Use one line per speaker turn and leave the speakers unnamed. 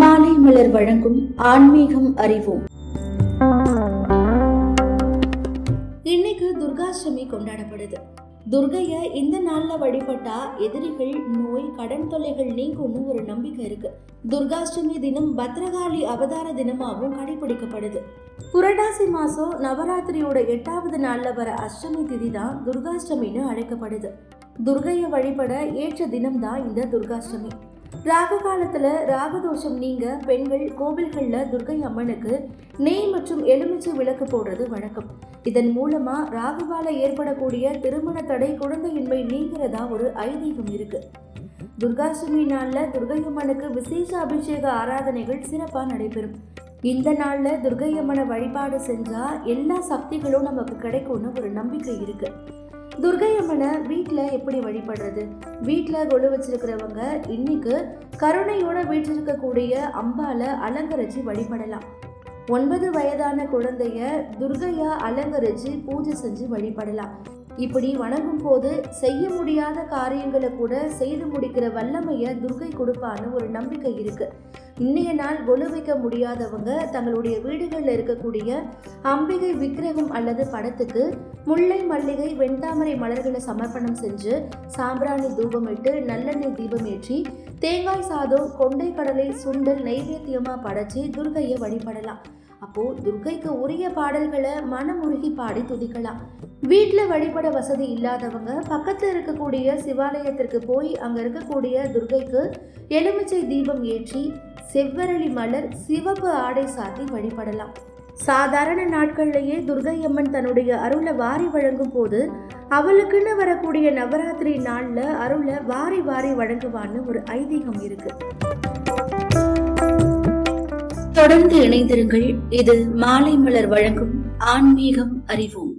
மாலை மலர் வழங்கும் ஆன்மீகம் அறிவோம். இன்னைக்கு துர்காஷ்டமி கொண்டாடப்படுது. துர்கைய இந்த நாள்ல வழிபட்டா எதிரிகள் நோய் கடன் தொல்லைகள் நீங்கும்னு ஒரு நம்பிக்கை இருக்கு. துர்காஷ்டமி தினம் பத்ரகாளி அவதார தினமாகவும் கடைபிடிக்கப்படுது. புரட்டாசி மாசம் நவராத்திரியோட எட்டாவது நாள்ல வர அஷ்டமி திதி தான் துர்காஷ்டமின்னு அழைக்கப்படுது. துர்கையை வழிபட ஏற்ற தினம்தான் இந்த துர்காஷ்டமி. ராகு காலத்துல ராகதோஷம் நீங்க பெண்கள் கோவில்கள்ல துர்கை அம்மனுக்கு நெய் மற்றும் எலுமிச்சை விளக்கு போடுறது வழக்கம் இதன் மூலமா ராகுவால ஏற்படக்கூடிய திருமண தடை குழந்தையின்மை நீங்கிறதா ஒரு ஐதீகம் இருக்கு. துர்காஷ்டமி நாளில் துர்கை அம்மனுக்கு விசேஷ அபிஷேக ஆராதனைகள் சிறப்பாக நடைபெறும். இந்த நாளில் துர்கையம்மனை வழிபாடு செஞ்சா எல்லா சக்திகளும் நமக்கு கிடைக்கும்னு ஒரு நம்பிக்கை இருக்குது துர்கை அம்மனை வீட்டில் எப்படி வழிபடுறது? வீட்டில் கொலு வச்சிருக்கிறவங்க இன்னைக்கு கருணையோட வீற்றிருக்கக்கூடிய அம்பால அலங்கரிச்சு வழிபடலாம். ஒன்பது வயதான குழந்தைய துர்கையா அலங்கரிச்சு பூஜை செஞ்சு வழிபடலாம். இப்படி வணங்கும் போது செய்ய முடியாத காரியங்களை கூட செய்து முடிக்கிற வல்லமைய துர்கை கொடுப்பான்னு ஒரு நம்பிக்கை இருக்கு. இன்றைய நாள் கொலு வைக்க முடியாதவங்க தங்களுடைய வீடுகளில் இருக்கக்கூடிய அம்பிகை விக்கிரகம் அல்லது படத்துக்கு முல்லை மல்லிகை வெண்தாமரை மலர்களை சமர்ப்பணம் செஞ்சு சாம்பிராணி தூபமிட்டு நல்லெண்ணெய் தீபம் ஏற்றி தேங்காய் சாதம் கொண்டை கடலை சுண்டல் நைவேத்தியமாக படைச்சி துர்கையை வழிபடலாம். அப்போ துர்கைக்கு உரிய பாடல்களை மனமுருகி பாடி துதிக்கலாம். வீட்டில் வழிபட வசதி இல்லாதவங்க பக்கத்தில் இருக்கக்கூடிய சிவாலயத்திற்கு போய் அங்க இருக்கக்கூடிய துர்கைக்கு எலுமிச்சை தீபம் ஏற்றி செவ்வரளி மலர் சிவப்பு ஆடை சாத்தி வழிபடலாம். சாதாரண நாட்கள்லேயே துர்கை அம்மன் தன்னுடைய அருளை வாரி வழங்கும் போது அவளுக்குன்னு வரக்கூடிய நவராத்திரி நாளில் அருளை வாரி வாரி வழங்குவான்னு ஒரு ஐதீகம் இருக்கு. தொடர்ந்து இணைந்திருங்கள். இது மாலை மலர் வழங்கும் ஆன்மீகம் அறிவோம்.